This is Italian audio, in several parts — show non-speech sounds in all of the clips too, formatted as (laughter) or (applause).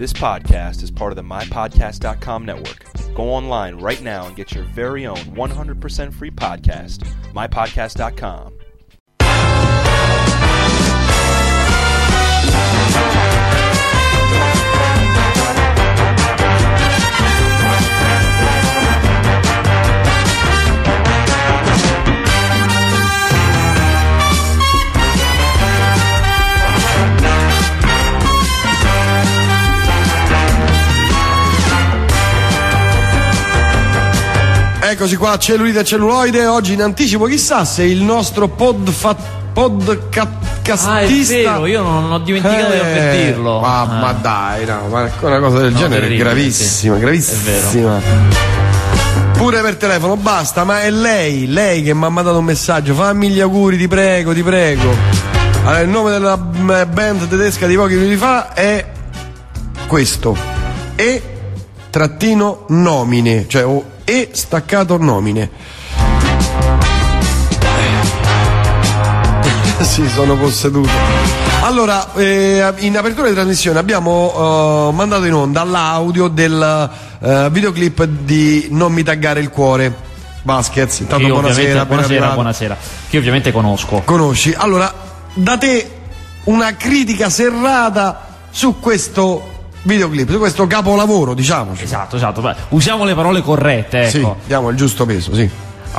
This podcast is part of the MyPodcast.com network. Go online right now and get your very own 100% free podcast, MyPodcast.com. Eccoci qua, cellulite e celluloide. Oggi in anticipo, chissà se il nostro pod fa, podcastista. Ah, è vero, io non ho dimenticato di Eh, avvertirlo. Ma, Ah. ma dai, no, ma una cosa del No, genere è terribile, gravissima, sì. gravissima. Pure per telefono, basta, ma è lei, lei che mi ha mandato un messaggio. Fammi gli auguri, ti prego, ti prego. Allora, il nome della mm, band tedesca di pochi minuti fa è questo. E trattino nomine, cioè o e staccato nomine. (laughs) sì, sono posseduto. Allora, eh, in apertura di trasmissione abbiamo eh, mandato in onda l'audio del eh, videoclip di Non mi taggare il cuore. Baskets, intanto buonasera, buonasera, buonasera. Che ovviamente conosco. Conosci? Allora, da te una critica serrata su questo videoclip, su questo capolavoro, diciamoci. Esatto, esatto. Usiamo le parole corrette, ecco. Sì, diamo il giusto peso, sì.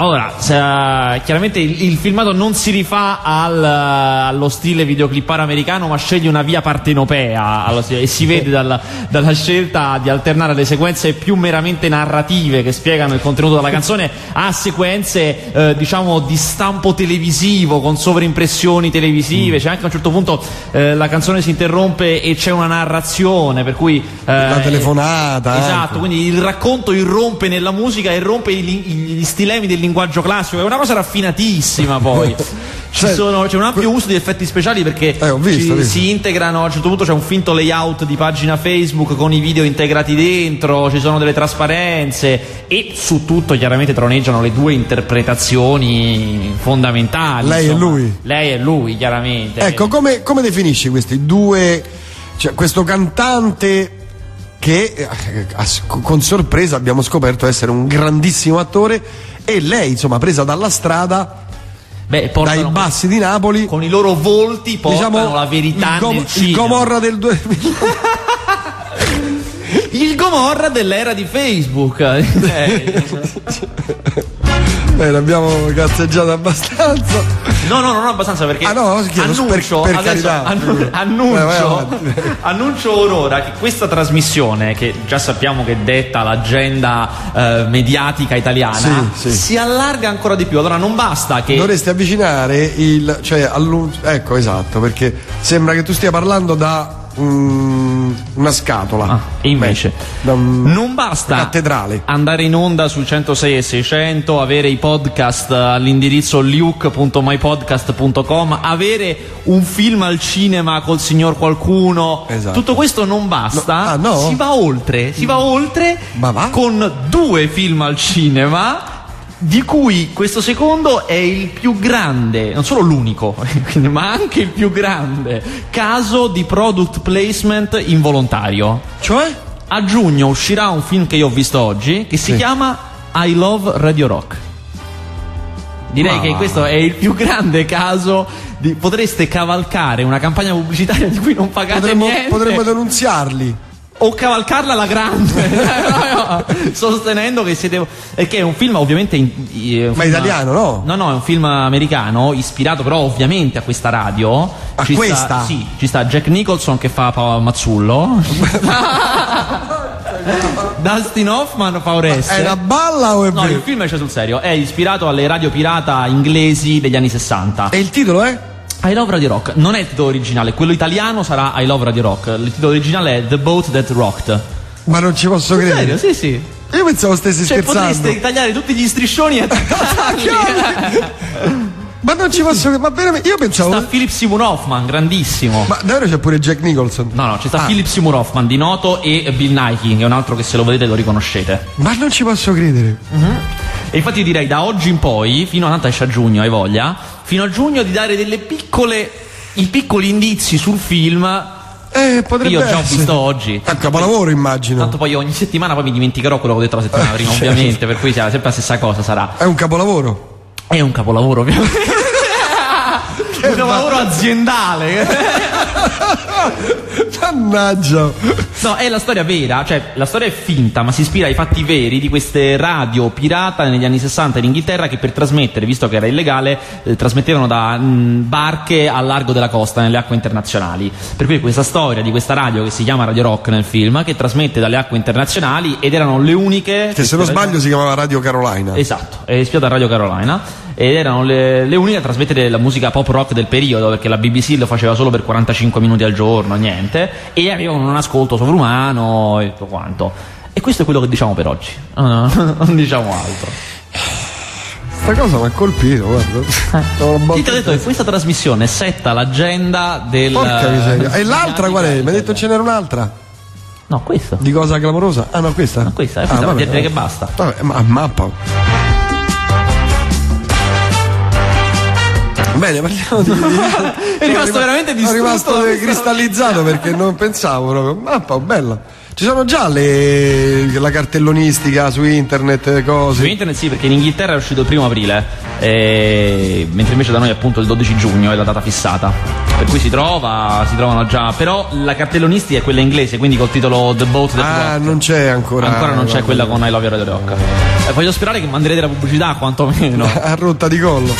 Allora, se, eh, chiaramente il, il filmato non si rifà al, allo stile videoclippare americano, ma sceglie una via partenopea allo e si vede dalla, dalla scelta di alternare le sequenze più meramente narrative che spiegano il contenuto della canzone a sequenze, eh, diciamo, di stampo televisivo con sovrimpressioni televisive. C'è anche a un certo punto eh, la canzone si interrompe e c'è una narrazione, per cui La eh, telefonata, Esatto, anche. quindi il racconto irrompe nella musica e rompe i- gli stilemi del linguaggio classico, è una cosa raffinatissima poi. (laughs) Ci Cioè, sono- c'è un ampio uso di effetti speciali perché Eh, visto, ci- visto. si integrano, a un certo punto c'è un finto layout di pagina Facebook con i video integrati dentro, ci sono delle trasparenze e su tutto chiaramente troneggiano le due interpretazioni fondamentali. Lei e insomma. lui. Lei e lui, chiaramente. Ecco, come, come definisci questi due, cioè questo cantante che eh, con sorpresa abbiamo scoperto essere un grandissimo attore e lei, insomma, presa dalla strada, Beh, dai bassi di Napoli, con i loro volti portano diciamo la verità il, nel il. Gomorra del 2000. (laughs) Il Gomorra dell'era di Facebook. (laughs) Eh, Eh, l'abbiamo cazzeggiato abbastanza. no, no, non abbastanza perché Ah, no, chiedo, annuncio, per- per adesso carità. annu- Vai, vai annuncio, avanti. annuncio ora che questa trasmissione, che già sappiamo che detta l'agenda eh, mediatica italiana, Sì, sì. si allarga ancora di più. Allora non basta che... Dovresti avvicinare il. cioè all'un- ecco esatto, perché sembra che tu stia parlando da mm, una scatola. Ah, invece Beh, un- non basta cattedrale. andare in onda sul 106 e 600, avere i podcast all'indirizzo luke.mypodcast.com, avere un film al cinema col signor qualcuno. Esatto. Tutto questo non basta. No, ah, no? Si va oltre, si va oltre Ma va? con due film al cinema. Di cui questo secondo è il più grande, non solo l'unico, (laughs) ma anche il più grande caso di product placement involontario. Cioè? A giugno uscirà un film che io ho visto oggi che si Sì. chiama I Love Radio Rock. Direi Ma- che questo è il più grande caso di potreste cavalcare una campagna pubblicitaria di cui non pagate Potremmo, niente potremmo denunziarli. O cavalcarla alla grande. (laughs) Sostenendo che siete perché è un film ovviamente in- è un Ma italiano, no? no no è un film americano ispirato però ovviamente a questa radio. A Ci questa? sta, sì ci sta Jack Nicholson che fa Pa- Mazzullo (laughs) Dustin Hoffman fa Oreste. È una balla o è no il film c'è sul serio. È ispirato alle radio pirata inglesi degli anni 60 E il titolo è? I Love Radio Rock non è il titolo originale, quello italiano sarà I Love Radio Rock. Il titolo originale è The Boat That Rocked. Ma non ci posso Serio? credere. Sì, sì. Io pensavo stessi Cioè scherzando. potreste tagliare tutti gli striscioni e (laughs) attaccarli. (laughs) (laughs) Ma non ci posso credere. Ma veramente, io pensavo. sta Philip Seymour Hoffman, grandissimo. Ma davvero c'è pure Jack Nicholson? No, no, c'è sta Ah, Philip Seymour Hoffman di noto e Bill Nike, che è un altro che se lo vedete lo riconoscete. Ma non ci posso credere. E infatti direi da oggi in poi, fino a tanto esce a giugno, hai voglia, fino a giugno di dare delle piccole, i piccoli indizi sul film Eh, potrebbe Io già ho visto oggi. È un capolavoro, immagino. Tanto poi ogni settimana poi mi dimenticherò quello che ho detto la settimana prima, (laughs) certo. ovviamente, per cui sarà sempre la stessa cosa sarà. È un capolavoro. È un capolavoro, ovviamente. (laughs) un capolavoro aziendale. (laughs) Mannaggia. No, è la storia vera, cioè la storia è finta, ma si ispira ai fatti veri di queste radio pirata negli anni 60 in Inghilterra che per trasmettere, visto che era illegale, eh, trasmettevano da mh, barche al largo della costa, nelle acque internazionali. Per cui questa storia di questa radio che si chiama Radio Rock nel film, che trasmette dalle acque internazionali ed erano le uniche... Che se non sbaglio si chiamava Radio Carolina. Esatto, è ispirata a Radio Carolina ed erano le, le uniche a trasmettere la musica pop rock del periodo perché la BBC lo faceva solo per 45 minuti al giorno, niente, e avevano un ascolto sovrumano e tutto quanto. E questo è quello che diciamo per oggi, No, no, (laughs) non diciamo altro. Sta cosa mi ha colpito, guarda. Chi ti ha detto che questa trasmissione setta l'agenda del... Porca miseria. E l'altra qual è? Mi hai detto ce n'era un'altra? No, questo. Di cosa clamorosa? Ah no, questa? No, questa, è ah, questa, vabbè, direi vabbè. che basta. Vabbè, ma mappa. Bene, parliamo di. (laughs) È rimasto veramente Sono distrutto rimasto da questa- cristallizzato perché non pensavo proprio. Mappa, bella. Ci sono già le, la cartellonistica su internet, Su cose. internet sì, perché in Inghilterra è uscito il primo aprile, eh, mentre invece da noi appunto il 12 giugno è la data fissata. Per cui si trova, si trovano già. Però la cartellonistica è quella inglese, quindi col titolo The Boat That Ah, Rocked. non c'è ancora. Ancora non c'è quella con I Love You Radio Rock. Eh, voglio sperare che manderete la pubblicità quantomeno. (laughs) A rotta di collo.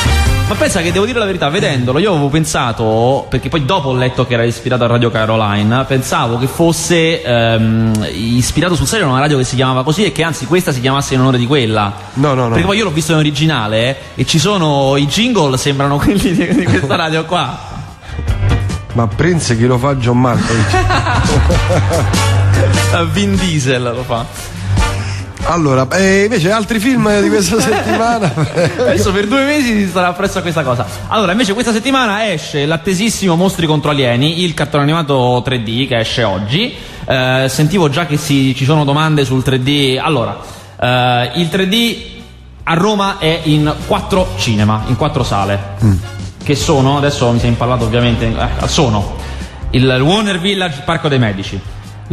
Ma pensa che devo dire la verità, vedendolo, io avevo pensato, perché poi dopo ho letto che era ispirato a Radio Caroline, pensavo che fosse ehm, ispirato sul serio a una radio che si chiamava così e che anzi questa si chiamasse in onore di quella. No, no, no. Perché poi io l'ho visto in originale e ci sono i jingle, sembrano quelli di, di questa radio qua. Ma Prince chi lo fa John Malkovich? Eh, (laughs) Vin Diesel lo fa. Allora, eh, invece altri film di questa (laughs) settimana. Adesso per due mesi si starà appresso a questa cosa. Allora, invece questa settimana esce l'attesissimo Mostri contro alieni, il cartone animato 3D che esce oggi. Eh, sentivo già che si- ci sono domande sul 3D. Allora, eh, il 3D a Roma è in quattro cinema, in quattro sale. Che sono, adesso mi si è impallato ovviamente, eh, sono il Warner Village Parco dei Medici,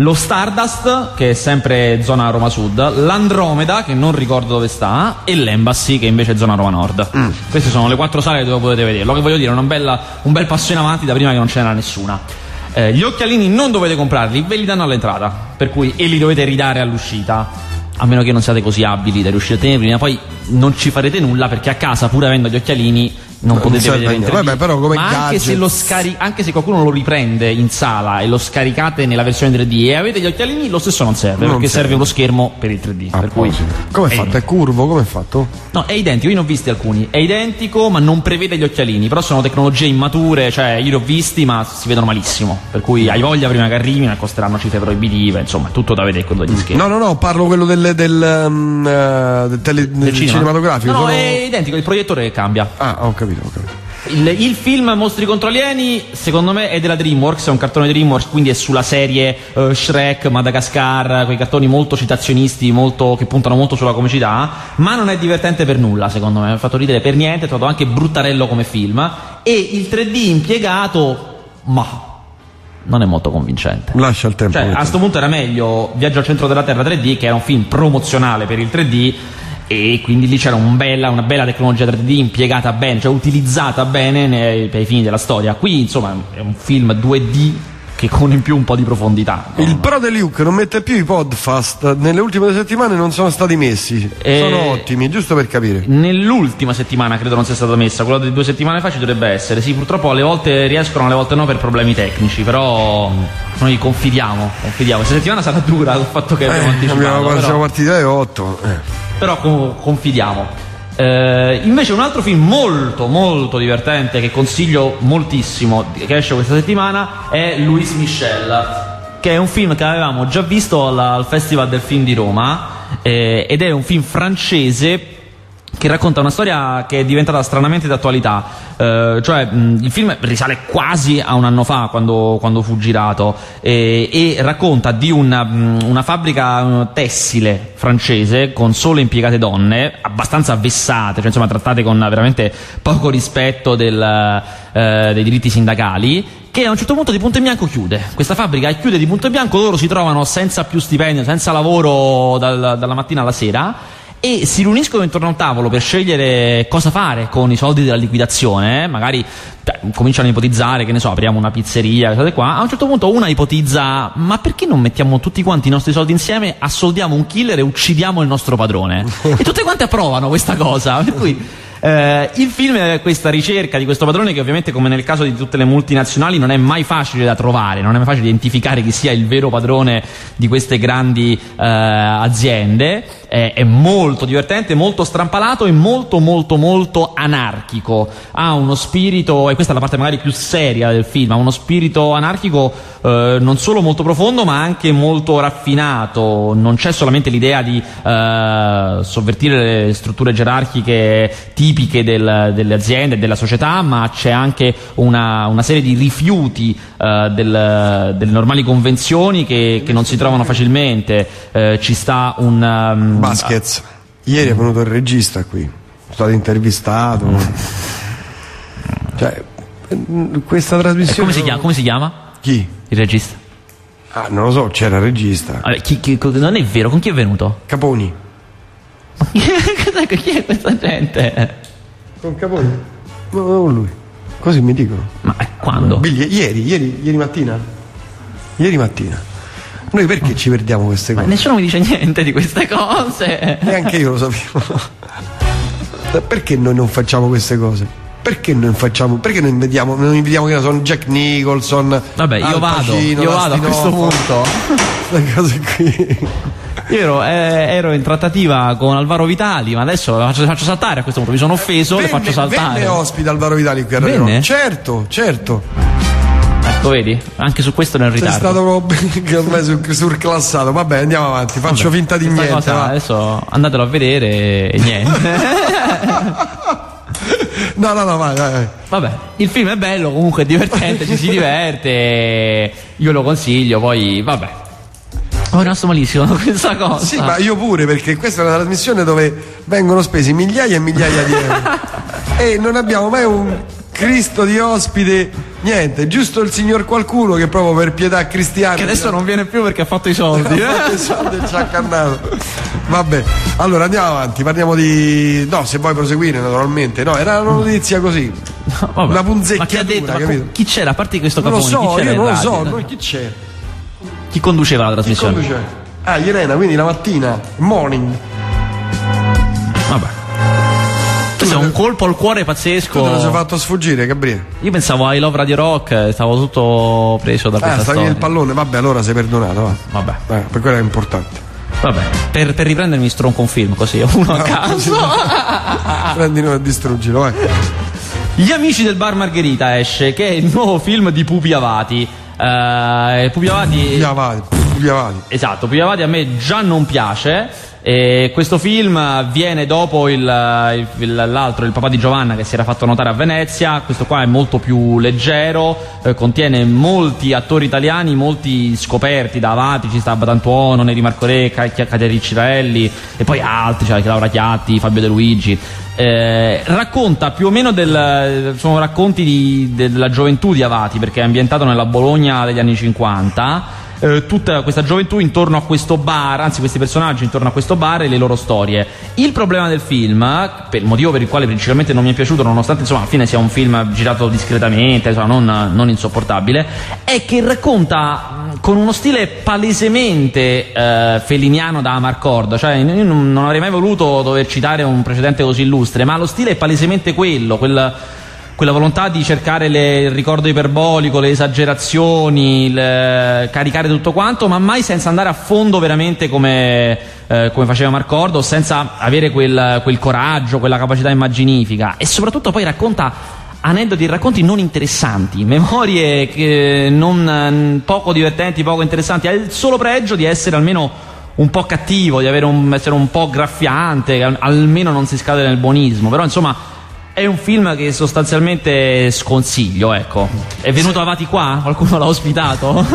lo Stardust, che è sempre zona Roma Sud, l'Andromeda, che non ricordo dove sta, e l'Embassy, che invece è zona Roma Nord. Queste sono le quattro sale dove potete vederlo. Che voglio dire, una bella- un bel passo in avanti da prima che non ce n'era nessuna. Eh, gli occhialini non dovete comprarli, ve li danno all'entrata, per cui e li dovete ridare all'uscita. A meno che non siate così abili da riuscire a tenerli, ma poi non ci farete nulla perché a casa, pur avendo gli occhialini, non Non potete vedere a in niente. 3D. Vabbè, però come ma anche se, lo scari- anche se qualcuno lo riprende in sala e lo scaricate nella versione 3D e avete gli occhialini, lo stesso non serve Non perché serve. serve uno schermo per il 3D. Ah, per cui Come è fatto? È curvo? Come è fatto? No, è identico, io ne ho visti alcuni. È identico, ma non prevede gli occhialini. Però sono tecnologie immature, cioè io li ho visti, ma si vedono malissimo. Per cui hai voglia prima che arrivino, costeranno cifre proibitive, insomma, è tutto da vedere quello degli schermi. No, no, no, parlo quello del, del, um, eh, del tele- del cinema? cinematografico. No, sono- è identico, il proiettore cambia. Ah, ho capito, ho capito. Il, il film Mostri contro alieni, secondo me, è della Dreamworks, è un cartone Dreamworks, quindi è sulla serie eh, Shrek, Madagascar, quei cartoni molto citazionisti, molto, che puntano molto sulla comicità, ma non è divertente per nulla, secondo me, mi ha fatto ridere per niente, è trovato anche bruttarello come film, e il 3D impiegato, ma non è molto convincente. Lascia il tempo. Cioè, a questo punto era meglio Viaggio al centro della Terra 3D, che era un film promozionale per il 3D, e quindi lì c'era un bella- una bella tecnologia 3D impiegata bene, cioè utilizzata bene nei- per i fini della storia. Qui, insomma, è un film 2D che con in più un po' di profondità. no? Il Pro de Luke non mette più i podcast, nelle ultime settimane non sono stati messi. Eh, Sono ottimi, giusto per capire. Nell'ultima settimana credo non sia stata messa, quella di due settimane fa ci dovrebbe essere. Sì, purtroppo alle volte riescono, alle volte no per problemi tecnici, però noi confidiamo, confidiamo. Questa settimana sarà dura il fatto che abbiamo Eh, anticipato. abbiamo, però- siamo partiti dalle 8. Però com- confidiamo. Eh, invece un altro film molto molto divertente che consiglio moltissimo che esce questa settimana è Louis Michel che è un film che avevamo già visto al, al Festival del Film di Roma eh, ed è un film francese che racconta una storia che è diventata stranamente d'attualità, eh, cioè mh, il film risale quasi a un anno fa quando, quando fu girato e, e racconta di una, mh, una fabbrica eh, tessile francese con solo impiegate donne, abbastanza vessate, cioè insomma trattate con veramente poco rispetto del, eh, dei diritti sindacali, che a un certo punto di punto in bianco chiude. Questa fabbrica chiude di punto in bianco, loro si trovano senza più stipendio, senza lavoro dal- dalla mattina alla sera e si riuniscono intorno a un tavolo per scegliere cosa fare con i soldi della liquidazione. eh. Magari cioè, cominciano a ipotizzare, che ne so, apriamo una pizzeria, cose qua. A un certo punto una ipotizza: ma perché non mettiamo tutti quanti i nostri soldi insieme, assoldiamo un killer e uccidiamo il nostro padrone? e tutte quante approvano questa cosa. Per cui. eh, il film è questa ricerca di questo padrone che ovviamente come nel caso di tutte le multinazionali non è mai facile da trovare, non è mai facile identificare chi sia il vero padrone di queste grandi eh, aziende, è, è molto divertente, molto strampalato e molto molto molto anarchico, ha uno spirito, e questa è la parte magari più seria del film, ha uno spirito anarchico eh, non solo molto profondo ma anche molto raffinato, non c'è solamente l'idea di eh, sovvertire le strutture gerarchiche tipiche del- delle aziende e della società, ma c'è anche una, una serie di rifiuti eh, del- delle normali convenzioni che, che non si trovano facilmente. Eh, ci sta un. um, Baskets. Ieri è venuto il regista qui, è stato intervistato. Cioè, mm, questa trasmissione. come, si chiama, come si chiama Chi? il regista? Ah, non lo so, c'era il regista. Vabbè, chi- chi- non è vero, con chi è venuto? Caponi. Cos'è- (laughs) chi è questa gente? Con Caponi? No, non lui. Così mi dicono. Ma quando? Bigli- ieri, ieri, ieri mattina? Ieri mattina. Noi perché ci perdiamo queste Ma cose? nessuno mi dice niente di queste cose. Neanche io lo sapevo. perché noi non facciamo queste cose? Perché non facciamo? Perché non vediamo, non vediamo che ne so, Jack Nicholson? Vabbè, io Al vado, Pacino, io vado a questo punto. Queste cose qui. Io ero, eh, ero in trattativa con Alvaro Vitali, ma adesso lo faccio, faccio saltare a questo punto. Mi sono offeso, le faccio saltare. Venne ospite Alvaro Vitali qui a Radio Venne? Certo, certo. Ecco, vedi? Anche su questo ero in Sei ritardo. stato proprio (laughs) surclassato. Vabbè, andiamo avanti. Faccio finta di niente. cosa adesso andatelo a vedere e niente. (laughs) No, no, no, vai, vai. vai. Vabbè, il film è bello, comunque è divertente, ci si diverte. Io lo consiglio, poi vabbè. Ho rimasto malissimo (laughs) questa cosa. Sì, ma io pure, perché questa è una trasmissione dove vengono spesi migliaia e migliaia di euro. e non abbiamo mai un Cristo di ospite, niente, giusto il signor qualcuno che proprio per pietà cristiana. Che adesso non viene più perché ha fatto i soldi. (laughs) ha fatto i soldi e ci ha accannato. Vabbè, allora andiamo avanti, parliamo di. No, se vuoi proseguire naturalmente. No, era una notizia così. Vabbè. Una punzecchiatura, Ma chi ha detto? Capito? chi c'era? A parte questo Non lo chi so, c'era io non lo so, noi chi c'è? Chi conduceva la Chi trasmissione? conduce? Ah, Irena, quindi la mattina, morning. Vabbè. Questo è un colpo al cuore Tu te lo sei pazzesco. fatto sfuggire, Gabriele. Io pensavo a I Love Radio Rock, stavo tutto preso da Ah, questa storia. nel pallone, vabbè, allora sei perdonato, va. Vabbè, Eh, per quello è importante. vabbè. Per, per riprendermi stronco un film così, uno a (laughs) caso. Prendilo e distruggilo, vai. Gli amici del bar Margherita esce, che è il nuovo film di Pupi Avati. Eh, Pupi Avati. Via avanti, avanti. Esatto, Pupi Avati a me già non piace. E questo film viene dopo il, il- l'altro, il papà di Giovanna che si era fatto notare a Venezia. Questo qua è molto più leggero, eh, contiene molti attori italiani, molti scoperti da Avati, ci sta Batantuono, Neri Marco Re, Ca- Ca- Caterina Cirelli e poi altri, c'è anche Laura Chiatti, Fabio De Luigi. Eh, racconta più o meno del, sono racconti di- della gioventù di Avati perché è ambientato nella Bologna degli anni 50 eh, tutta questa gioventù intorno a questo bar, anzi questi personaggi intorno a questo bar e le loro storie. Il problema del film, per il motivo per il quale principalmente non mi è piaciuto, nonostante insomma alla fine sia un film girato discretamente, insomma, non, non insopportabile, è che racconta con uno stile palesemente eh, feliniano da Amarcord, cioè io non avrei mai voluto dover citare un precedente così illustre, ma lo stile è palesemente quello, quel quella volontà di cercare le- il ricordo iperbolico, le esagerazioni, il- caricare tutto quanto, ma mai senza andare a fondo veramente come, eh, come faceva Marcordo, senza avere quel, quel coraggio, quella capacità immaginifica. E soprattutto poi racconta aneddoti e racconti non interessanti, memorie che non, poco divertenti, poco interessanti, ha il solo pregio di essere almeno un po' cattivo, di un- essere un po' graffiante, almeno non si scade nel buonismo, però insomma è un film che sostanzialmente sconsiglio, ecco. È venuto avanti qua? Qualcuno l'ha ospitato? (laughs)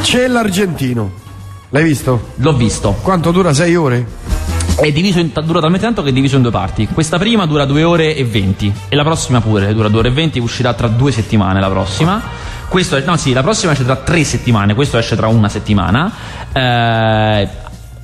C'è l'argentino. L'hai visto? L'ho visto. Quanto dura? Sei ore? è diviso in, dura talmente tanto che è diviso in due parti. Questa prima dura 2 ore e 20 e la prossima pure dura 2 ore e 20, uscirà tra due settimane la prossima. Questo no, sì, la prossima esce tra tre settimane, questo esce tra una settimana. Eh,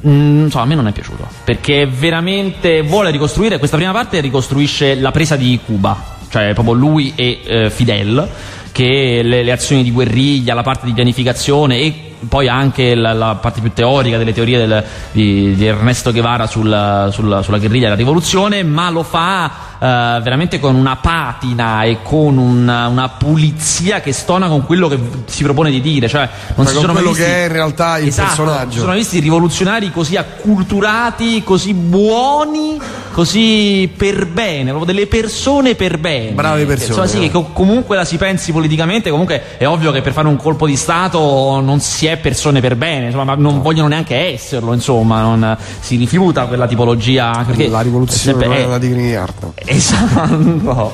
non so, a me non è piaciuto perché veramente vuole ricostruire. Questa prima parte ricostruisce la presa di Cuba, cioè proprio lui e eh, Fidel, che le, le azioni di guerriglia, la parte di pianificazione e poi anche la, la, parte più teorica delle teorie del, di, di, Ernesto Guevara sul, sul, sulla guerriglia e la rivoluzione, ma lo fa veramente con una patina e con una, una, pulizia che stona con quello che si propone di dire. Cioè, non ma si sono quello visti, che è in realtà il esatto, personaggio. Si sono visti rivoluzionari così acculturati, così buoni, così per bene, proprio delle persone per bene. Brave persone. Insomma, sì, eh. che comunque la si pensi politicamente, comunque è ovvio che per fare un colpo di Stato non si è persone per bene, insomma, ma non vogliono neanche esserlo, insomma, non, si rifiuta quella tipologia. Perché la rivoluzione è eh, una dignità. Esatto.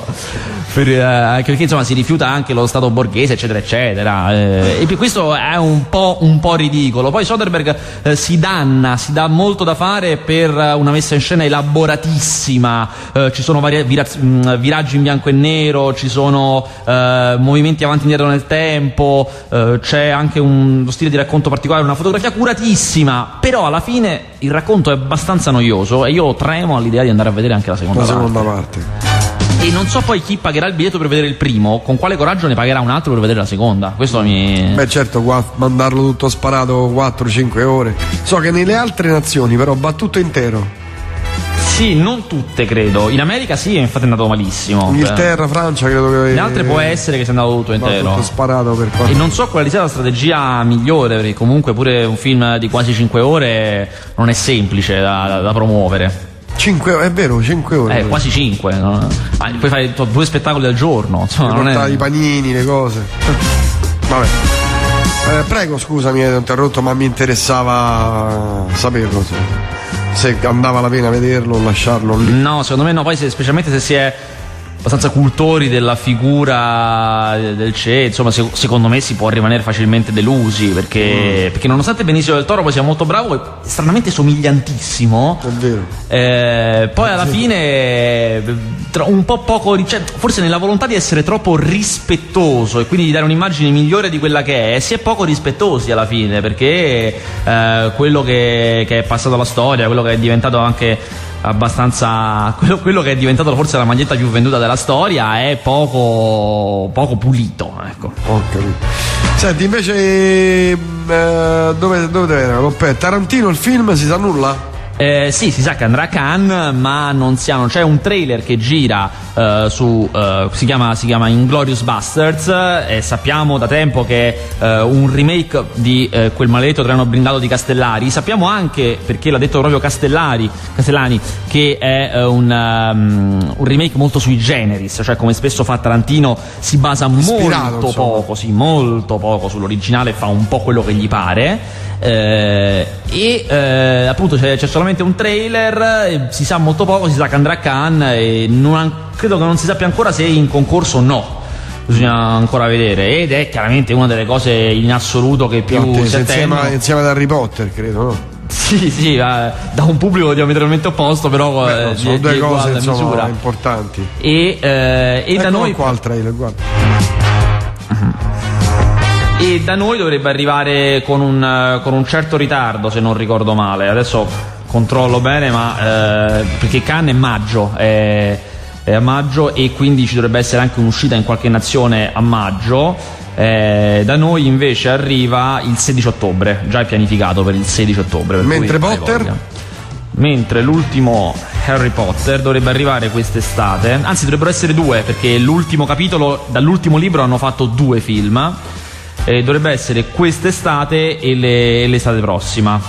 Per, eh, anche perché insomma si rifiuta anche lo Stato borghese, eccetera, eccetera. Eh, e questo è un po', un po' ridicolo. Poi Soderbergh eh, si danna, si dà molto da fare per una messa in scena elaboratissima. Eh, ci sono vari vira- mh, viraggi in bianco e nero, ci sono eh, movimenti avanti e indietro nel tempo, eh, c'è anche un, uno stile di racconto particolare, una fotografia curatissima. Però alla fine il racconto è abbastanza noioso e io tremo all'idea di andare a vedere anche la seconda La parte. seconda parte. E non so poi chi pagherà il biglietto per vedere il primo, con quale coraggio ne pagherà un altro per vedere la seconda. Questo mi. Beh certo, qua, mandarlo tutto sparato 4-5 ore. So che nelle altre nazioni però va tutto intero. Sì, non tutte credo. In America sì, infatti è andato malissimo. Inghilterra, Francia credo che... In altre può essere che sia andato tutto intero. tutto sparato per qua. E non so quale sia la strategia migliore, perché comunque pure un film di quasi 5 ore non è semplice da, da- da promuovere. 5 è vero, 5 ore. Eh, quasi 5. No? Ma puoi fare to- due spettacoli al giorno. Insomma, non è... i panini, le cose. (laughs) Vabbè. Eh, prego, scusami, ho interrotto, ma mi interessava saperlo. Se, andava la pena vederlo o lasciarlo lì. No, secondo me no, poi se- specialmente se si è abbastanza cultori della figura del Che, insomma, se- secondo me si può rimanere facilmente delusi perché, perché nonostante Benicio del Toro poi sia molto bravo e stranamente somigliantissimo, È vero. eh, poi alla fine tro- un po' poco, cioè, forse nella volontà di essere troppo rispettoso e quindi di dare un'immagine migliore di quella che è, si è poco rispettosi alla fine perché eh, quello che, che è passato alla storia, quello che è diventato anche abbastanza (laughs) quello, quello che è diventato forse la maglietta più venduta della storia è poco, poco pulito ecco. Ho capito. Senti, invece, mm, eh, dove, dove era? Tarantino il film si sa nulla? Eh, sì, si sa che andrà a Cannes, ma non si ha, non c'è un trailer che gira eh, su, eh, si chiama, si chiama Inglorious Bastards e sappiamo da tempo che è eh, un remake di eh, quel maledetto treno blindato di Castellari. Sappiamo anche, perché l'ha detto proprio Castellari, Castellani, che è eh, un, um, un remake molto sui generis, cioè come spesso fa Tarantino si basa Ispirato, molto insomma. poco, sì, molto poco sull'originale, fa un po' quello che gli pare. eh, e eh, appunto c'è, c'è solamente un trailer, eh, si sa molto poco, si sa che andrà a Cannes e non- credo che non si sappia ancora se è in concorso o no. Bisogna ancora vedere ed è chiaramente una delle cose in assoluto che più Attesa, si insieme, insieme ad Harry Potter, credo, no? Sì, sì, eh, da un pubblico diametralmente opposto, però Beh, eh, no, di- sono di due cose insomma, misura. importanti. E, eh, e da Eccolo noi qua il trailer, guarda. E da noi dovrebbe arrivare con un, eh, con un certo ritardo, se non ricordo male. Adesso controllo bene, ma eh, perché Cannes è maggio, è, è a maggio e quindi ci dovrebbe essere anche un'uscita in qualche nazione a maggio. Eh, da noi invece arriva il 16 ottobre, già è pianificato per il 16 ottobre. Mentre Potter? Mentre l'ultimo Harry Potter dovrebbe arrivare quest'estate, anzi dovrebbero essere due, perché l'ultimo capitolo, dall'ultimo libro hanno fatto due film, e dovrebbe essere quest'estate e, le- l'estate prossima.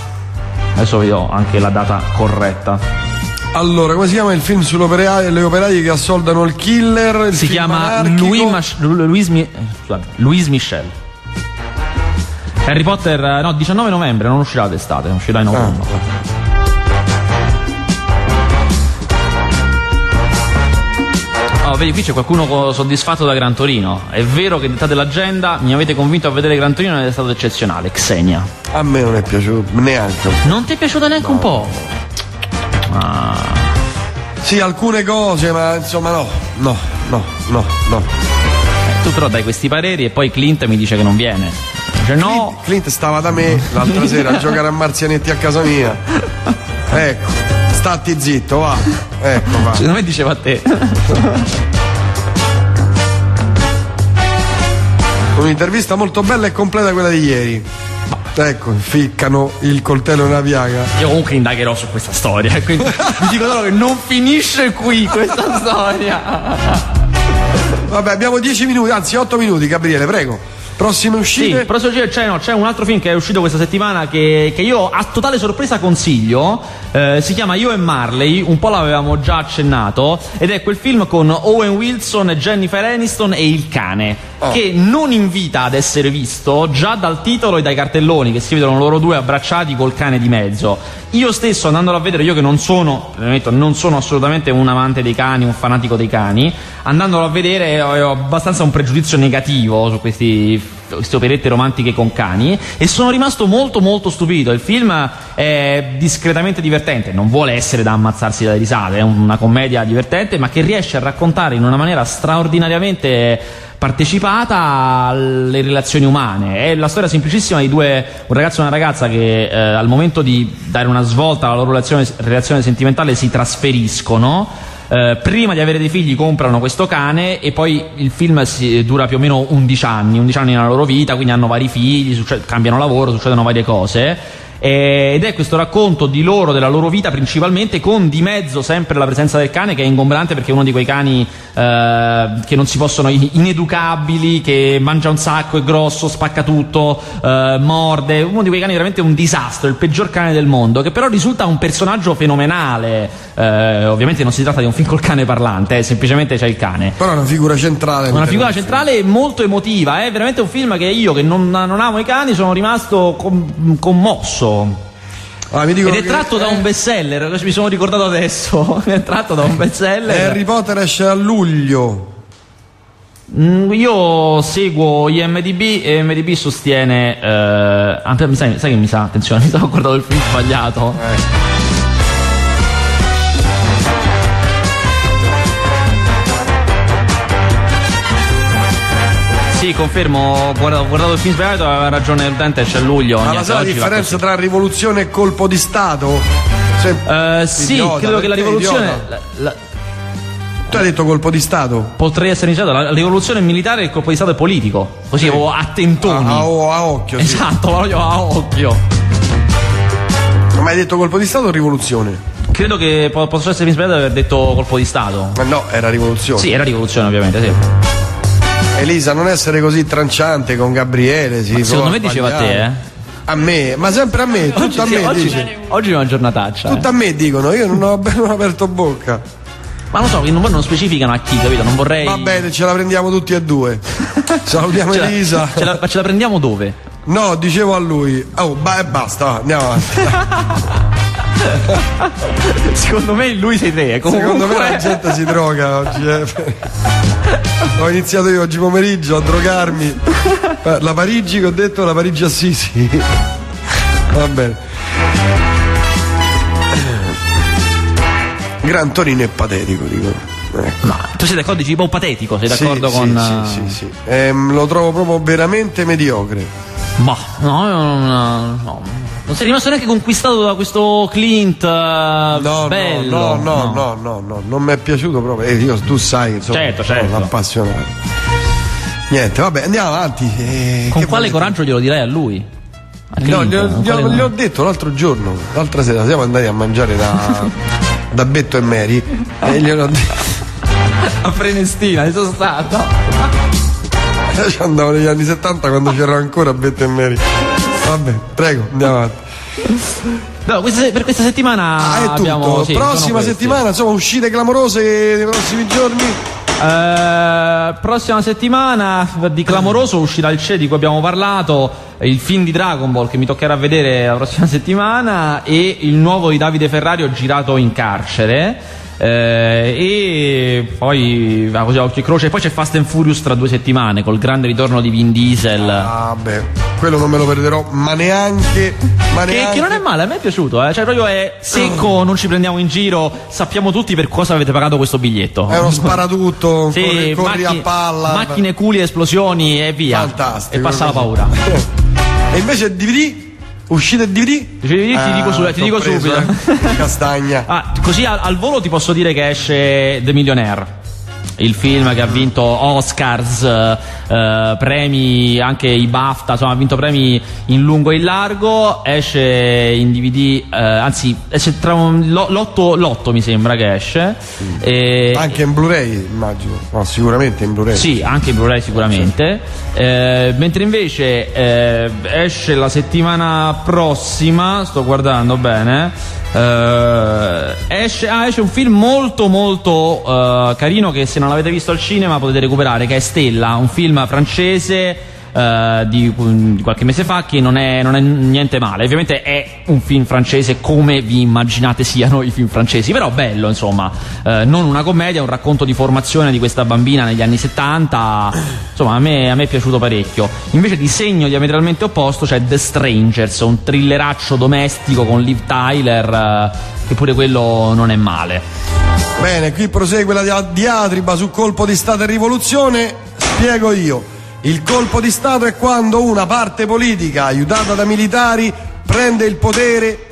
Adesso vi do anche la data corretta. Allora, come si chiama il film sulle operaie che assoldano il killer? Il Si chiama? Louis, Mach- Louis Mi- eh, scusate, Louis Michel. Harry Potter, eh, no, 19 novembre, non uscirà d'estate, uscirà in Ah, autunno. Oh, vedi, qui c'è qualcuno soddisfatto da Gran Torino. È vero che dettate l'agenda, mi avete convinto a vedere Gran Torino ed è stato eccezionale. Xenia. a me non è piaciuto neanche. Non ti è piaciuta neanche un po'? Ah. Sì, alcune cose, ma insomma no, no, no, no, no. Tu però dai questi pareri e poi Clint mi dice che non viene. Dice no, Clint stava da me l'altra sera a (laughs) giocare a marzianetti a casa mia. Ecco, stati zitto, va. Ecco, va. secondo me diceva a te. Un'intervista molto bella e completa quella di ieri. Ecco, ficcano il coltello nella piaga. Io comunque indagherò su questa storia. (laughs) Quindi vi dico solo che non finisce qui questa storia. Vabbè, abbiamo 10 minuti, anzi 8 minuti, Gabriele, prego. Prossime Sì, uscite? prossimo giro c'è, no, c'è un altro film che è uscito questa settimana che, che io a totale sorpresa consiglio. Eh, si chiama Io e Marley, un po' l'avevamo già accennato, ed è quel film con Owen Wilson, Jennifer Aniston e il cane. Oh. Che non invita ad essere visto già dal titolo e dai cartelloni che si vedono loro due abbracciati col cane di mezzo. Io stesso andandolo a vedere, io che non sono, premetto, non sono assolutamente un amante dei cani, un fanatico dei cani, andandolo a vedere ho, ho abbastanza un pregiudizio negativo su questi queste operette romantiche con cani e sono rimasto molto molto stupito. Il film è discretamente divertente non vuole essere da ammazzarsi dalle risate è una commedia divertente ma che riesce a raccontare in una maniera straordinariamente partecipata alle relazioni umane. È la storia semplicissima di due un ragazzo e una ragazza che eh, al momento di dare una svolta alla loro relazione, relazione sentimentale si trasferiscono eh, prima di avere dei figli comprano questo cane e poi il film si- dura più o meno 11 anni, 11 anni nella loro vita, quindi hanno vari figli, succe- cambiano lavoro, succedono varie cose. Eh, Ed è questo racconto di loro, della loro vita principalmente, con di mezzo sempre la presenza del cane che è ingombrante perché è uno di quei cani eh, che non si possono, ineducabili, che mangia un sacco, è grosso, spacca tutto, eh, morde, uno di quei cani veramente un disastro, il peggior cane del mondo, che però risulta un personaggio fenomenale. Eh, ovviamente non si tratta di un film col cane parlante, eh, semplicemente c'è il cane. Però è una figura centrale. Una figura centrale molto emotiva, è veramente un film che io, che non, non amo i cani, sono rimasto com- commosso. Ah, mi Ed dicono è tratto da un bestseller, mi sono ricordato adesso. (laughs) è tratto da un bestseller. Harry Potter esce a luglio. Mm, Io seguo IMDB e IMDB sostiene. Eh, ah, mi sai, sai che mi sa? Attenzione, (laughs) mi sono guardato il film sbagliato. Sì, confermo, ho guardato, ho guardato il film sbagliato, aveva ragione l'utente, c'è luglio. Ma la sai la differenza tra rivoluzione e colpo di Stato? Se- Eh, sì, Idiota, credo che la rivoluzione. idiota? la- la- Tu hai detto colpo di Stato? potrei essere iniziato. La rivoluzione militare e il colpo di Stato è politico. Così o a tentoni. A, a- a occhio, sì. Esatto, proprio a occhio. Ma hai detto colpo di Stato o rivoluzione? Credo che po- possa essere sbagliato di aver detto colpo di Stato. Ma no, era rivoluzione. Sì, era rivoluzione, ovviamente, sì. Elisa, non essere così tranciante con Gabriele. Si Secondo me diceva a te, eh. A me, ma sempre a me, tutto a Sì, me oggi, dice. oggi è una giornataccia. eh. Tutto a me dicono, io non ho, (laughs) non ho aperto bocca. Ma non so, non, non specificano a chi, capito? Non vorrei. Va bene, ce la prendiamo tutti e due. (laughs) Salutiamo Ce la, Elisa. ce la- ma ce la prendiamo dove? No, dicevo a lui. Oh, ba- e basta, andiamo avanti. (laughs) (laughs) Secondo me lui sei te. Comunque... Secondo me la gente si droga oggi. eh. (laughs) Ho iniziato io oggi pomeriggio a drogarmi. Eh, La Parigi che ho detto, la Parigi Assisi. (laughs) Va bene. Gran Torino è patetico, dico. Ecco. Ma tu sei d'accordo? Dici un po' patetico, sei Sì, d'accordo sì, con. Sì, sì, sì. Ehm, lo trovo proprio veramente mediocre. Ma no, non, no. Non sei rimasto neanche conquistato da questo Clint. eh, No, bello. no, no, no, no, no, no, non mi è piaciuto proprio. E io, tu sai, insomma, Certo, sono certo. un appassionato. Niente, vabbè, andiamo avanti. eh, Con quale coraggio glielo direi a lui? A No, Clint, gli ho, con gli ho- detto l'altro giorno, l'altra sera, siamo andati a mangiare da, (laughs) da Betto e Mary e glielo ho (laughs) detto. A Prenestina, sono stato. Ci andavo negli anni 70 quando c'era ancora Betto e Mary. Vabbè, prego, andiamo avanti. No, questa per questa settimana Ah, è tutto. abbiamo. sì, Prossima settimana, insomma, uscite clamorose nei prossimi giorni. Eh, prossima settimana di clamoroso uscirà il CE di cui abbiamo parlato, il film di Dragon Ball che mi toccherà vedere la prossima (laughs) settimana e il nuovo di Davide Ferrario girato in carcere. Eh, e poi va così a occhio e croce. E poi c'è Fast and Furious tra due settimane col grande ritorno di Vin Diesel. Ah, beh, quello non me lo perderò, ma neanche. Ma Che, neanche... che non è male, a me è piaciuto, eh. cioè proprio è secco, non ci prendiamo in giro, sappiamo tutti per cosa avete pagato questo biglietto. È uno sparatutto, (laughs) Sì, corri, corri macchine- a palla. macchine, culi, esplosioni e via. Fantastico. E passa la paura. (laughs) e invece DVD? Uscite il DVD? DVD ti dico su- ti dico preso, subito. (laughs) eh. Castagna. Ah, così al, al volo ti posso dire che esce The Millionaire. Il film che ha vinto Oscars, eh, eh, premi, anche i BAFTA, insomma ha vinto premi in lungo e in largo, esce in DVD, eh, anzi esce tra un, lo- l'otto, l'otto mi sembra che esce. E- Anche in Blu-ray, immagino. No, sicuramente in Blu-ray. Sì, anche in Blu-ray sicuramente. Eh, mentre invece eh, esce la settimana prossima, sto guardando bene. Eh, esce, ah, esce un film molto molto eh, carino che se non l'avete visto al cinema potete recuperare che è Stella, un film francese eh, di, qualche mese fa che non è, non è niente male. Ovviamente è un film francese come vi immaginate siano i film francesi, però bello insomma, Eh, non una commedia, un racconto di formazione di questa bambina negli anni 70, insomma a me, a me è piaciuto parecchio. Invece di segno diametralmente opposto c'è The Strangers, un thrilleraccio domestico con Liv Tyler, eh, che pure quello non è male. Bene, qui prosegue la dia- diatriba su colpo di Stato e rivoluzione. Spiego io. Il colpo di Stato è quando una parte politica, aiutata da militari, prende il potere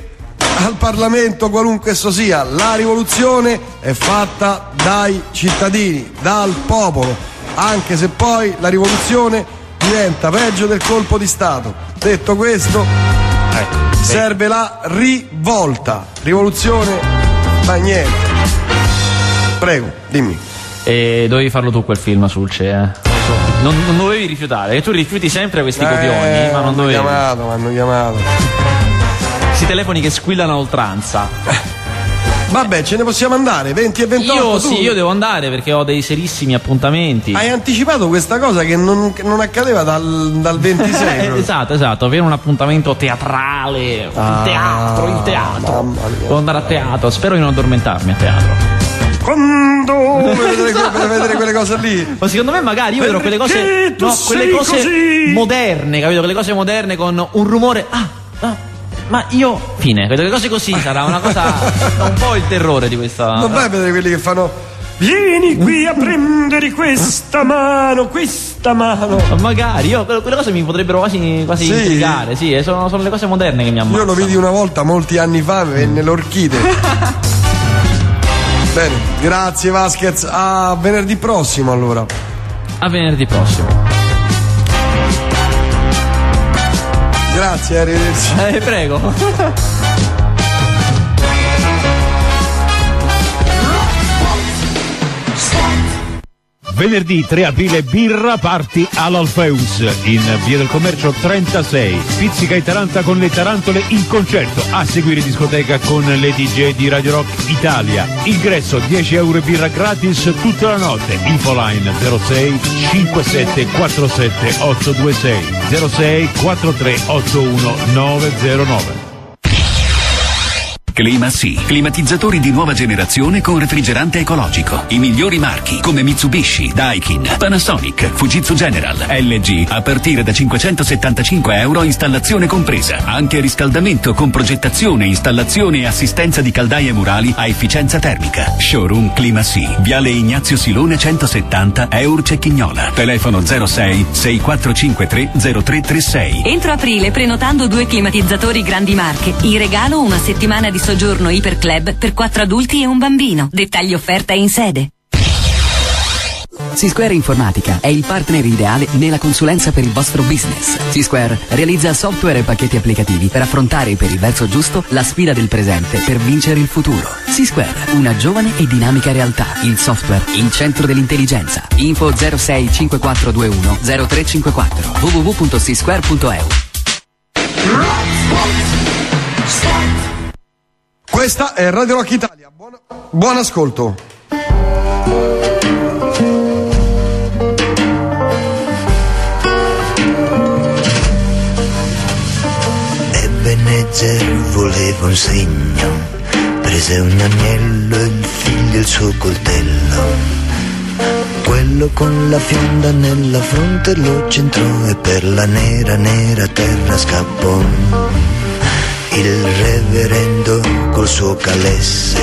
al Parlamento, qualunque esso sia. La rivoluzione è fatta dai cittadini, dal popolo, anche se poi la rivoluzione diventa peggio del colpo di Stato. Detto questo, serve la rivolta. Rivoluzione, ma niente. Prego, dimmi. E dovevi farlo tu quel film, Sulce, eh. Non, non dovevi rifiutare, che tu rifiuti sempre questi copioni, Eh, ma non dovevi. chiamato, mi hanno chiamato. Questi telefoni che squillano a oltranza. (laughs) Vabbè, ce ne possiamo andare, 20 e 28. Io tu sì, io devo andare perché ho dei serissimi appuntamenti. Hai anticipato questa cosa che non, che non accadeva dal, dal 26. Eh, (laughs) proprio. esatto, esatto, avere un appuntamento teatrale, Ah, il teatro, il teatro. Devo andare a teatro, spero di non addormentarmi a teatro. Quando (laughs) vuoi vedere, quelle cose lì? Ma secondo me magari io vedrò quelle cose, no, quelle cose così? moderne, capito? Quelle cose moderne con un rumore. Ah, ah, ma io fine, quelle cose così sarà una cosa (laughs) un po' il terrore di questa Non vai a vedere quelli che fanno. Vieni qui a prendere questa mano, questa mano. Ma Magari, io quelle cose mi potrebbero quasi, quasi Sì? intrigare, sì, sono, sono le cose moderne che mi ammazzano. Io lo vidi una volta molti anni fa, venne l'orchide. (laughs) Bene, grazie Vasquez. A venerdì prossimo allora. A venerdì prossimo. Grazie, arrivederci. Eh, prego. (laughs) Venerdì 3 aprile birra party all'Alfeus in via del commercio 36. Pizzica e Taranta con le tarantole in concerto. A seguire discoteca con le DJ di Radio Rock Italia. Ingresso 10 euro e birra gratis tutta la notte. Infoline 06 57 47 826 06 43 81 909. Clima sì. Climatizzatori di nuova generazione con refrigerante ecologico. I migliori marchi come Mitsubishi, Daikin, Panasonic, Fujitsu General, LG a partire da 575 euro installazione compresa. Anche riscaldamento con progettazione, installazione e assistenza di caldaie murali a efficienza termica. Showroom Clima sì. Viale Ignazio Silone 170 Eur Cecchignola. Telefono 06 6453 0336. Entro aprile, prenotando due climatizzatori grandi marche, in regalo una settimana di soggiorno Iperclub per quattro adulti e un bambino. Dettagli offerta in sede. C-Square Informatica è il partner ideale nella consulenza per il vostro business. C-Square realizza software e pacchetti applicativi per affrontare per il verso giusto la sfida del presente per vincere il futuro. C-Square, una giovane e dinamica realtà. Il software, il centro dell'intelligenza. Info 06 5421 0354 www.csquare.eu Questa è Radio Rock Italia. Buon, buon ascolto. Ebenezer voleva un segno Prese un agnello e il figlio il suo coltello. Quello con la fionda nella fronte lo centrò e per la nera, nera terra scappò. Il reverendo col suo calesse,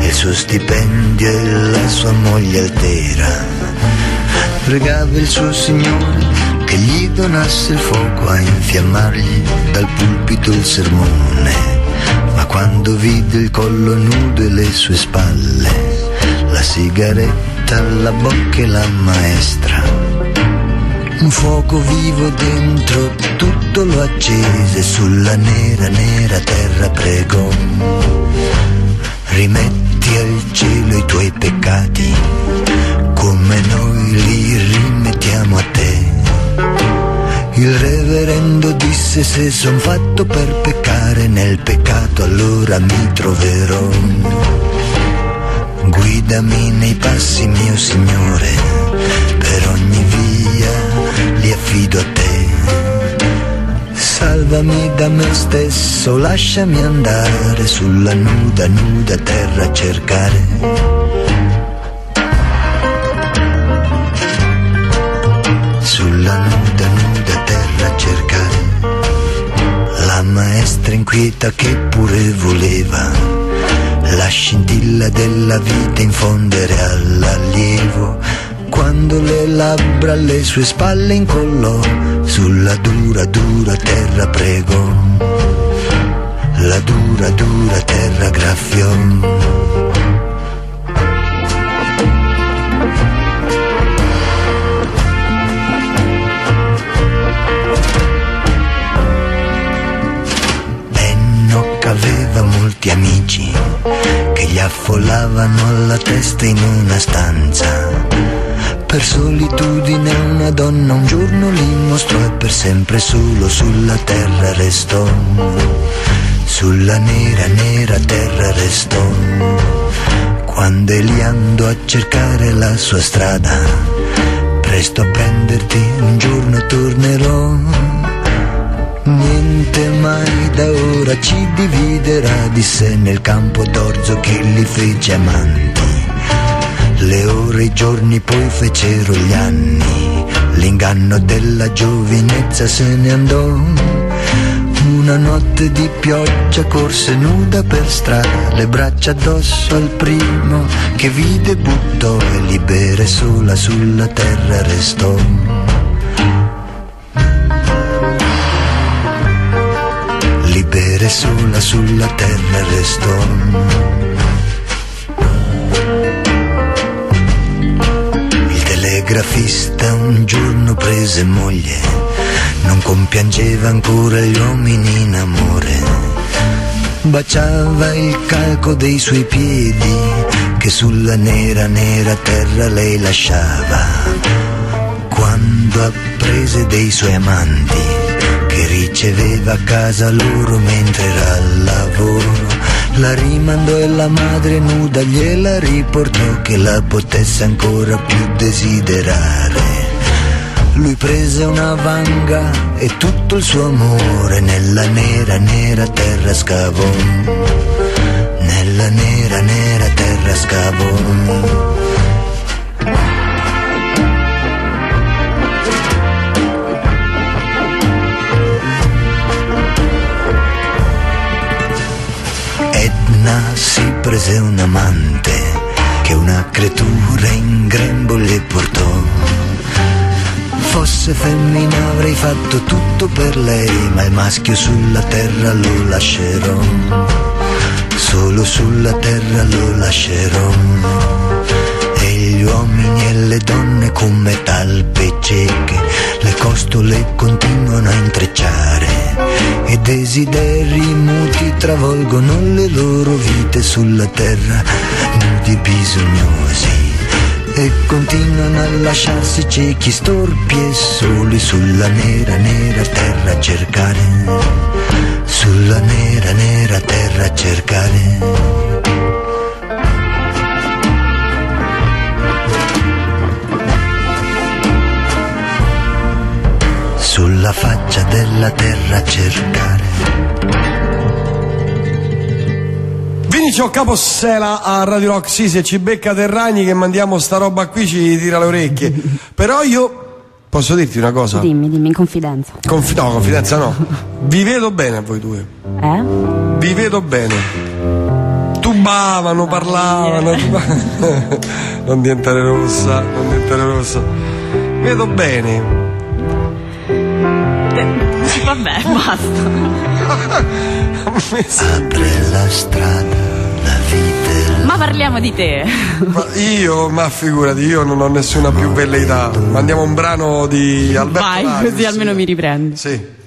il suo stipendio e la sua moglie altera. Pregava il suo signore che gli donasse il fuoco a infiammargli dal pulpito il sermone. Ma quando vide il collo nudo e le sue spalle, la sigaretta alla bocca e la maestra, un fuoco vivo dentro tutto lo accese sulla nera, nera terra pregò. Rimetti al cielo i tuoi peccati, come noi li rimettiamo a te. Il reverendo disse se son fatto per peccare nel peccato allora mi troverò. Guidami nei passi mio Signore, affido a te. Salvami da me stesso, lasciami andare sulla nuda, nuda terra a cercare. Sulla nuda, nuda terra a cercare. La maestra inquieta che pure voleva la scintilla della vita infondere all'allievo quando le labbra alle sue spalle incollò sulla dura dura terra pregò la dura dura terra graffiò aveva molti amici che gli affollavano alla testa in una stanza. Per solitudine una donna un giorno li mostrò e per sempre solo sulla terra restò. Sulla nera, nera terra restò. Quando egli andò a cercare la sua strada, presto a prenderti un giorno tornerò. Niente mai da ora ci dividerà, disse nel campo d'orzo che li fece amanti. Le ore, i giorni, poi fecero gli anni, l'inganno della giovinezza se ne andò. Una notte di pioggia corse nuda per strada, le braccia addosso al primo che vide buttò e libera e sola sulla terra restò. libera e sola sulla terra restò. Telegrafista un giorno prese moglie, non compiangeva ancora gli uomini in amore. Baciava il calco dei suoi piedi che sulla nera nera terra lei lasciava. Quando apprese dei suoi amanti che riceveva a casa loro mentre era al lavoro. La rimandò e la madre nuda gliela riportò che la potesse ancora più desiderare. Lui prese una vanga e tutto il suo amore nella nera, nera terra scavò. Nella nera, nera terra scavò. Edna si prese un amante che una creatura in grembo le portò. Fosse femmina avrei fatto tutto per lei, ma il maschio sulla terra lo lascerò. Solo sulla terra lo lascerò. Gli uomini e le donne come talpe cieche, le costole continuano a intrecciare e desideri muti travolgono le loro vite sulla terra, nudi e bisognosi. E continuano a lasciarsi ciechi, storpi e soli sulla nera, nera terra a cercare. Sulla nera, nera terra a cercare. Faccia della terra a cercare. Quindi c'ho Capossela a Radio Rock, sì, se ci becca Terragni che mandiamo sta roba qui ci tira le orecchie. (laughs) Però io posso dirti una cosa? Dimmi, dimmi, in confidenza. Confi- no, confidenza no. Vi vedo bene a voi due. Eh? Vi vedo bene. Tubavano, parlavano. (laughs) non diventare rossa, non diventare rossa. Vedo bene. Basta. Apre la strada. Ma parliamo di te. Ma io, ma figurati, io non ho nessuna più velleità. Mandiamo un brano di Alberto Vai, Lari, così sì. almeno mi riprendi. Sì.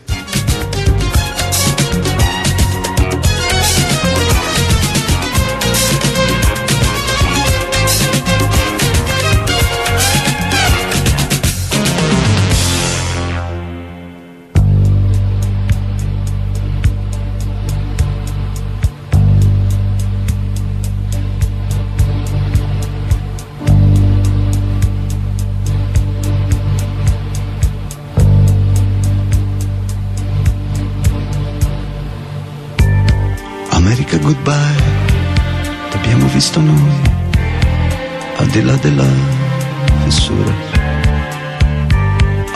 Di là della fessura.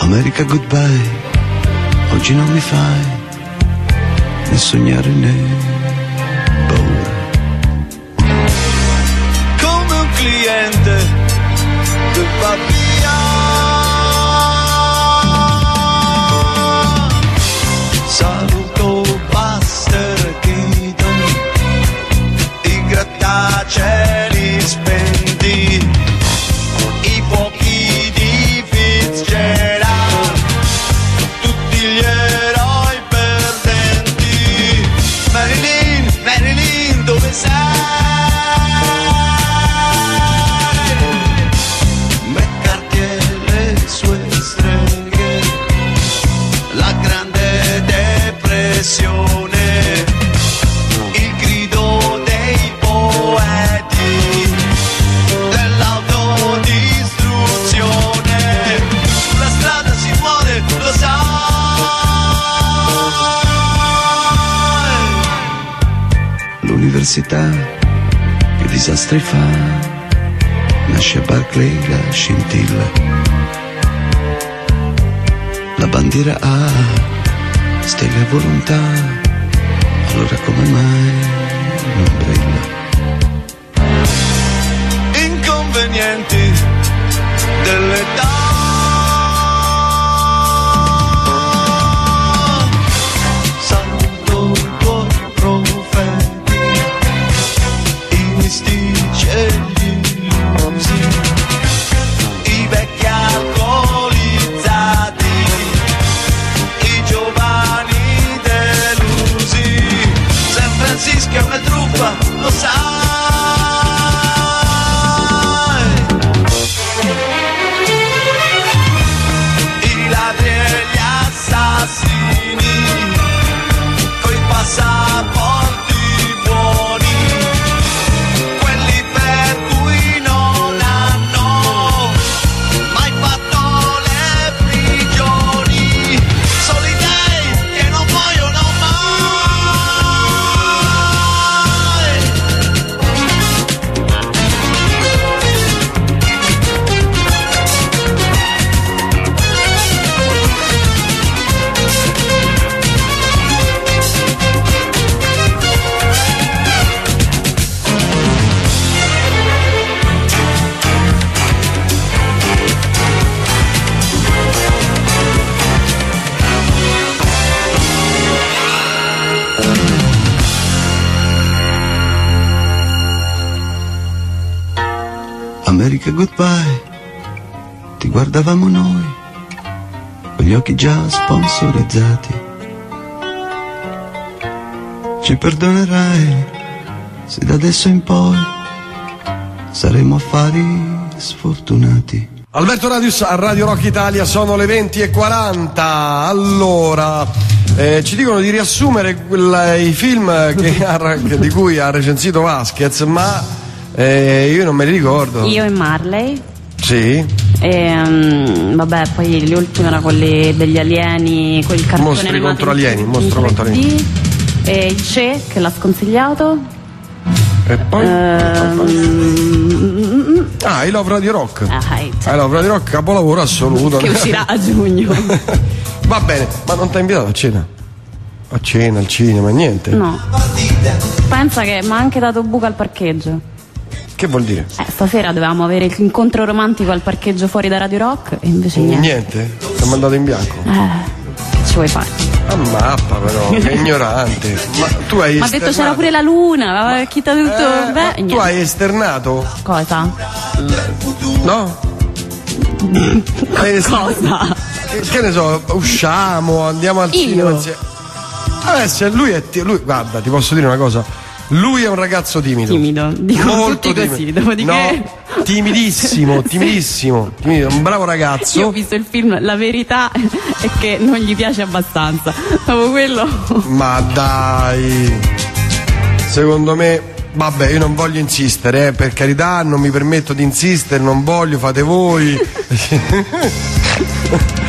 America goodbye, oggi non mi fai né sognare né L'università che disastri fa, nasce a Barclay la scintilla la bandiera ha stelle a volontà, allora come mai non brilla? Inconvenienti dell'età. Guardavamo noi, con gli occhi già sponsorizzati. Ci perdonerai se da adesso in poi saremo affari sfortunati. Alberto Radius a Radio Rock Italia sono le 20 e 40. Allora, eh, ci dicono di riassumere quella- i film che ha- che- di cui ha recensito Vasquez, ma eh, io non me li ricordo. Io e Marley. Sì. E, mm, vabbè, poi gli ultimi erano quelli degli alieni, quel cartone Mostri contro alieni, mostro contro 3D. E il Ce che l'ha sconsigliato. E poi? Ehm, Ah, I Love Radio Rock. ah, I Love Radio Rock, capolavoro assoluto. che uscirà a giugno. (laughs) Va bene, ma non ti ha invitato a cena? A cena, al cinema, niente? No. Pensa che mi ha anche dato buca al parcheggio. Che vuol dire? Eh, stasera dovevamo avere l'incontro romantico al parcheggio fuori da Radio Rock e invece niente. Niente? Ti ha mandato in bianco? Eh, ci vuoi fare? A mappa però, che (laughs) ignorante. Ma tu hai Mi ha detto c'era esternato- pure la luna, aveva chitato tutto. Eh, Beh, ma tu niente. hai esternato? Cosa? No? Hai esternato? Cosa? Che, che ne so, usciamo, andiamo al Io? cinema. Adesso lui è ti- lui, guarda, ti posso dire una cosa. Lui è un ragazzo timido. Timido. Dicono Molto tutti così, timido. dopodiché- No, timidissimo, (laughs) timidissimo, timido, un bravo Io ho ragazzo. visto il film, la verità (laughs) è che non gli piace abbastanza. Dopo quello. Ma dai. Secondo me Vabbè, io non voglio insistere, eh, per carità, non mi permetto di insistere, non voglio, fate voi. (laughs)